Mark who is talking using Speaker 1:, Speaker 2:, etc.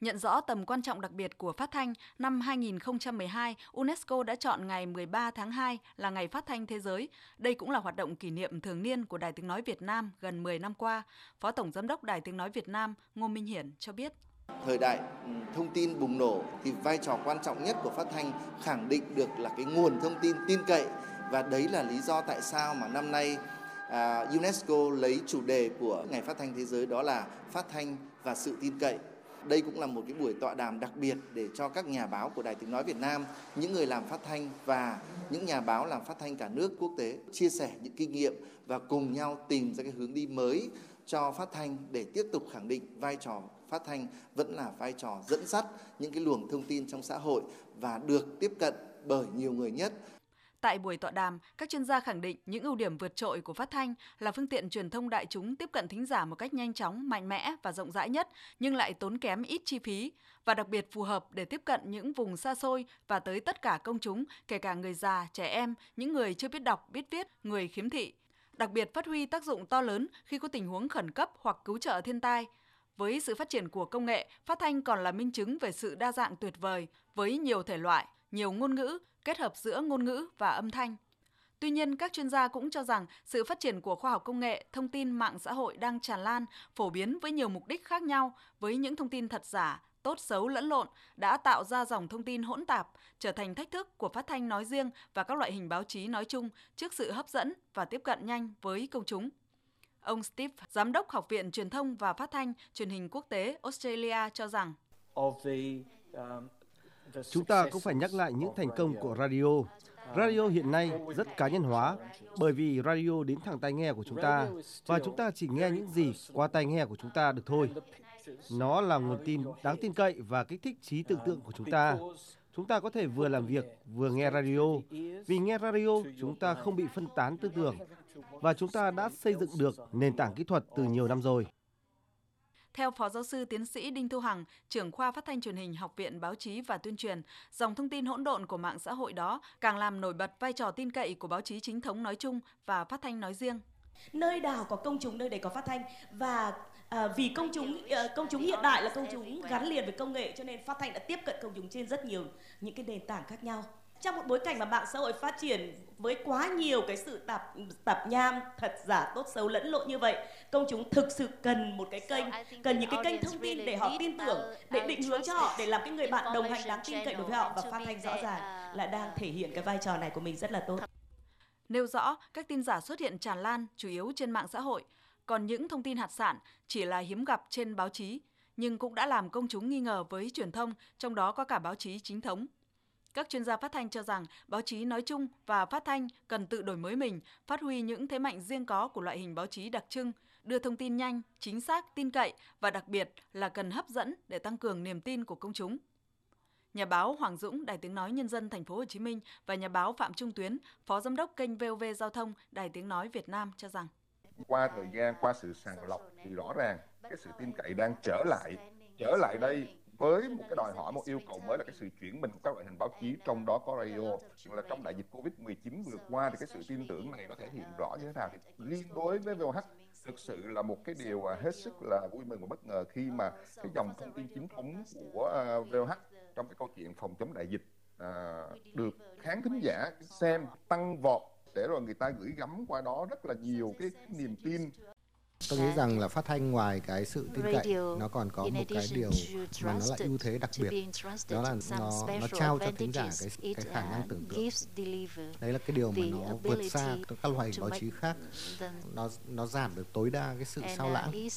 Speaker 1: Nhận rõ tầm quan trọng đặc biệt của phát thanh, năm 2012, UNESCO đã chọn ngày 13 tháng 2 là ngày phát thanh thế giới. Đây cũng là hoạt động kỷ niệm thường niên của Đài Tiếng Nói Việt Nam gần 10 năm qua. Phó Tổng Giám đốc Đài Tiếng Nói Việt Nam Ngô Minh Hiển cho biết.
Speaker 2: Thời đại ừ, thông tin bùng nổ thì vai trò quan trọng nhất của phát thanh khẳng định được là cái nguồn thông tin tin cậy và đấy là lý do tại sao mà năm nay à, UNESCO lấy chủ đề của Ngày Phát thanh Thế giới đó là phát thanh và sự tin cậy. Đây cũng là một cái buổi tọa đàm đặc biệt để cho các nhà báo của Đài Tiếng Nói Việt Nam, những người làm phát thanh và những nhà báo làm phát thanh cả nước quốc tế chia sẻ những kinh nghiệm và cùng nhau tìm ra cái hướng đi mới cho phát thanh để tiếp tục khẳng định vai trò phát thanh vẫn là vai trò dẫn dắt những cái luồng thông tin trong xã hội và được tiếp cận bởi nhiều người nhất.
Speaker 1: Tại buổi tọa đàm, các chuyên gia khẳng định những ưu điểm vượt trội của phát thanh là phương tiện truyền thông đại chúng tiếp cận thính giả một cách nhanh chóng, mạnh mẽ và rộng rãi nhất, nhưng lại tốn kém ít chi phí và đặc biệt phù hợp để tiếp cận những vùng xa xôi và tới tất cả công chúng, kể cả người già, trẻ em, những người chưa biết đọc, biết viết, người khiếm thị. Đặc biệt phát huy tác dụng to lớn khi có tình huống khẩn cấp hoặc cứu trợ thiên tai. Với sự phát triển của công nghệ, phát thanh còn là minh chứng về sự đa dạng tuyệt vời với nhiều thể loại, nhiều ngôn ngữ, kết hợp giữa ngôn ngữ và âm thanh. Tuy nhiên, các chuyên gia cũng cho rằng sự phát triển của khoa học công nghệ, thông tin mạng xã hội đang tràn lan, phổ biến với nhiều mục đích khác nhau, với những thông tin thật giả, tốt xấu lẫn lộn đã tạo ra dòng thông tin hỗn tạp, trở thành thách thức của phát thanh nói riêng và các loại hình báo chí nói chung trước sự hấp dẫn và tiếp cận nhanh với công chúng. Ông Steve, Giám đốc Học viện Truyền thông và Phát thanh Truyền hình Quốc tế Australia cho rằng
Speaker 3: Chúng ta cũng phải nhắc lại những thành công của radio. Radio hiện nay rất cá nhân hóa bởi vì radio đến thẳng tai nghe của chúng ta và chúng ta chỉ nghe những gì qua tai nghe của chúng ta được thôi. Nó là nguồn tin đáng tin cậy và kích thích trí tưởng tượng của chúng ta. Chúng ta có thể vừa làm việc vừa nghe radio. Vì nghe radio, chúng ta không bị phân tán tư tưởng và chúng ta đã xây dựng được nền tảng kỹ thuật từ nhiều năm rồi.
Speaker 1: Theo Phó Giáo sư Tiến sĩ Đinh Thu Hằng, trưởng khoa phát thanh truyền hình Học viện Báo chí và Tuyên truyền, dòng thông tin hỗn độn của mạng xã hội đó càng làm nổi bật vai trò tin cậy của báo chí chính thống nói chung và phát thanh nói riêng.
Speaker 4: Nơi nào có công chúng nơi đấy có phát thanh và à, vì công chúng à, công chúng hiện đại là công chúng gắn liền với công nghệ cho nên phát thanh đã tiếp cận công chúng trên rất nhiều những cái nền tảng khác nhau trong một bối cảnh mà mạng xã hội phát triển với quá nhiều cái sự tạp tạp nham thật giả tốt xấu lẫn lộn như vậy công chúng thực sự cần một cái kênh cần những cái kênh thông tin để họ tin tưởng để định hướng cho họ để làm cái người bạn đồng hành đáng tin cậy đối với họ và phát thanh rõ ràng là đang thể hiện cái vai trò này của mình rất là tốt.
Speaker 1: Nêu rõ các tin giả xuất hiện tràn lan chủ yếu trên mạng xã hội. Còn những thông tin hạt sạn chỉ là hiếm gặp trên báo chí nhưng cũng đã làm công chúng nghi ngờ với truyền thông trong đó có cả báo chí chính thống các chuyên gia phát thanh cho rằng báo chí nói chung và phát thanh cần tự đổi mới mình, phát huy những thế mạnh riêng có của loại hình báo chí đặc trưng, đưa thông tin nhanh, chính xác, tin cậy và đặc biệt là cần hấp dẫn để tăng cường niềm tin của công chúng. Nhà báo Hoàng Dũng, Đài Tiếng nói Nhân dân Thành phố Hồ Chí Minh và nhà báo Phạm Trung Tuyến, Phó Giám đốc kênh VOV Giao thông Đài Tiếng nói Việt Nam cho rằng
Speaker 5: qua thời gian, qua sự sàng lọc thì rõ ràng cái sự tin cậy đang trở lại. Trở lại đây với một cái đòi hỏi một yêu cầu mới là cái sự chuyển mình của các loại hình báo chí trong đó có radio. Là trong đại dịch covid 19 vừa qua thì cái sự tin tưởng này nó thể hiện rõ như thế nào? Thì riêng đối với VOH thực sự là một cái điều à, hết sức là vui mừng và bất ngờ khi mà cái dòng thông tin chính thống của à, VOH trong cái câu chuyện phòng chống đại dịch à, được khán thính giả xem tăng vọt để rồi người ta gửi gắm qua đó rất là nhiều cái niềm tin.
Speaker 6: Tôi nghĩ rằng là phát thanh ngoài cái sự tin cậy nó còn có một cái điều mà nó là ưu thế đặc biệt đó là nó nó trao cho thính giả cái cái khả năng tưởng tượng. đấy là cái điều mà nó vượt xa các loại báo chí khác. nó nó giảm được tối đa cái sự sao lãng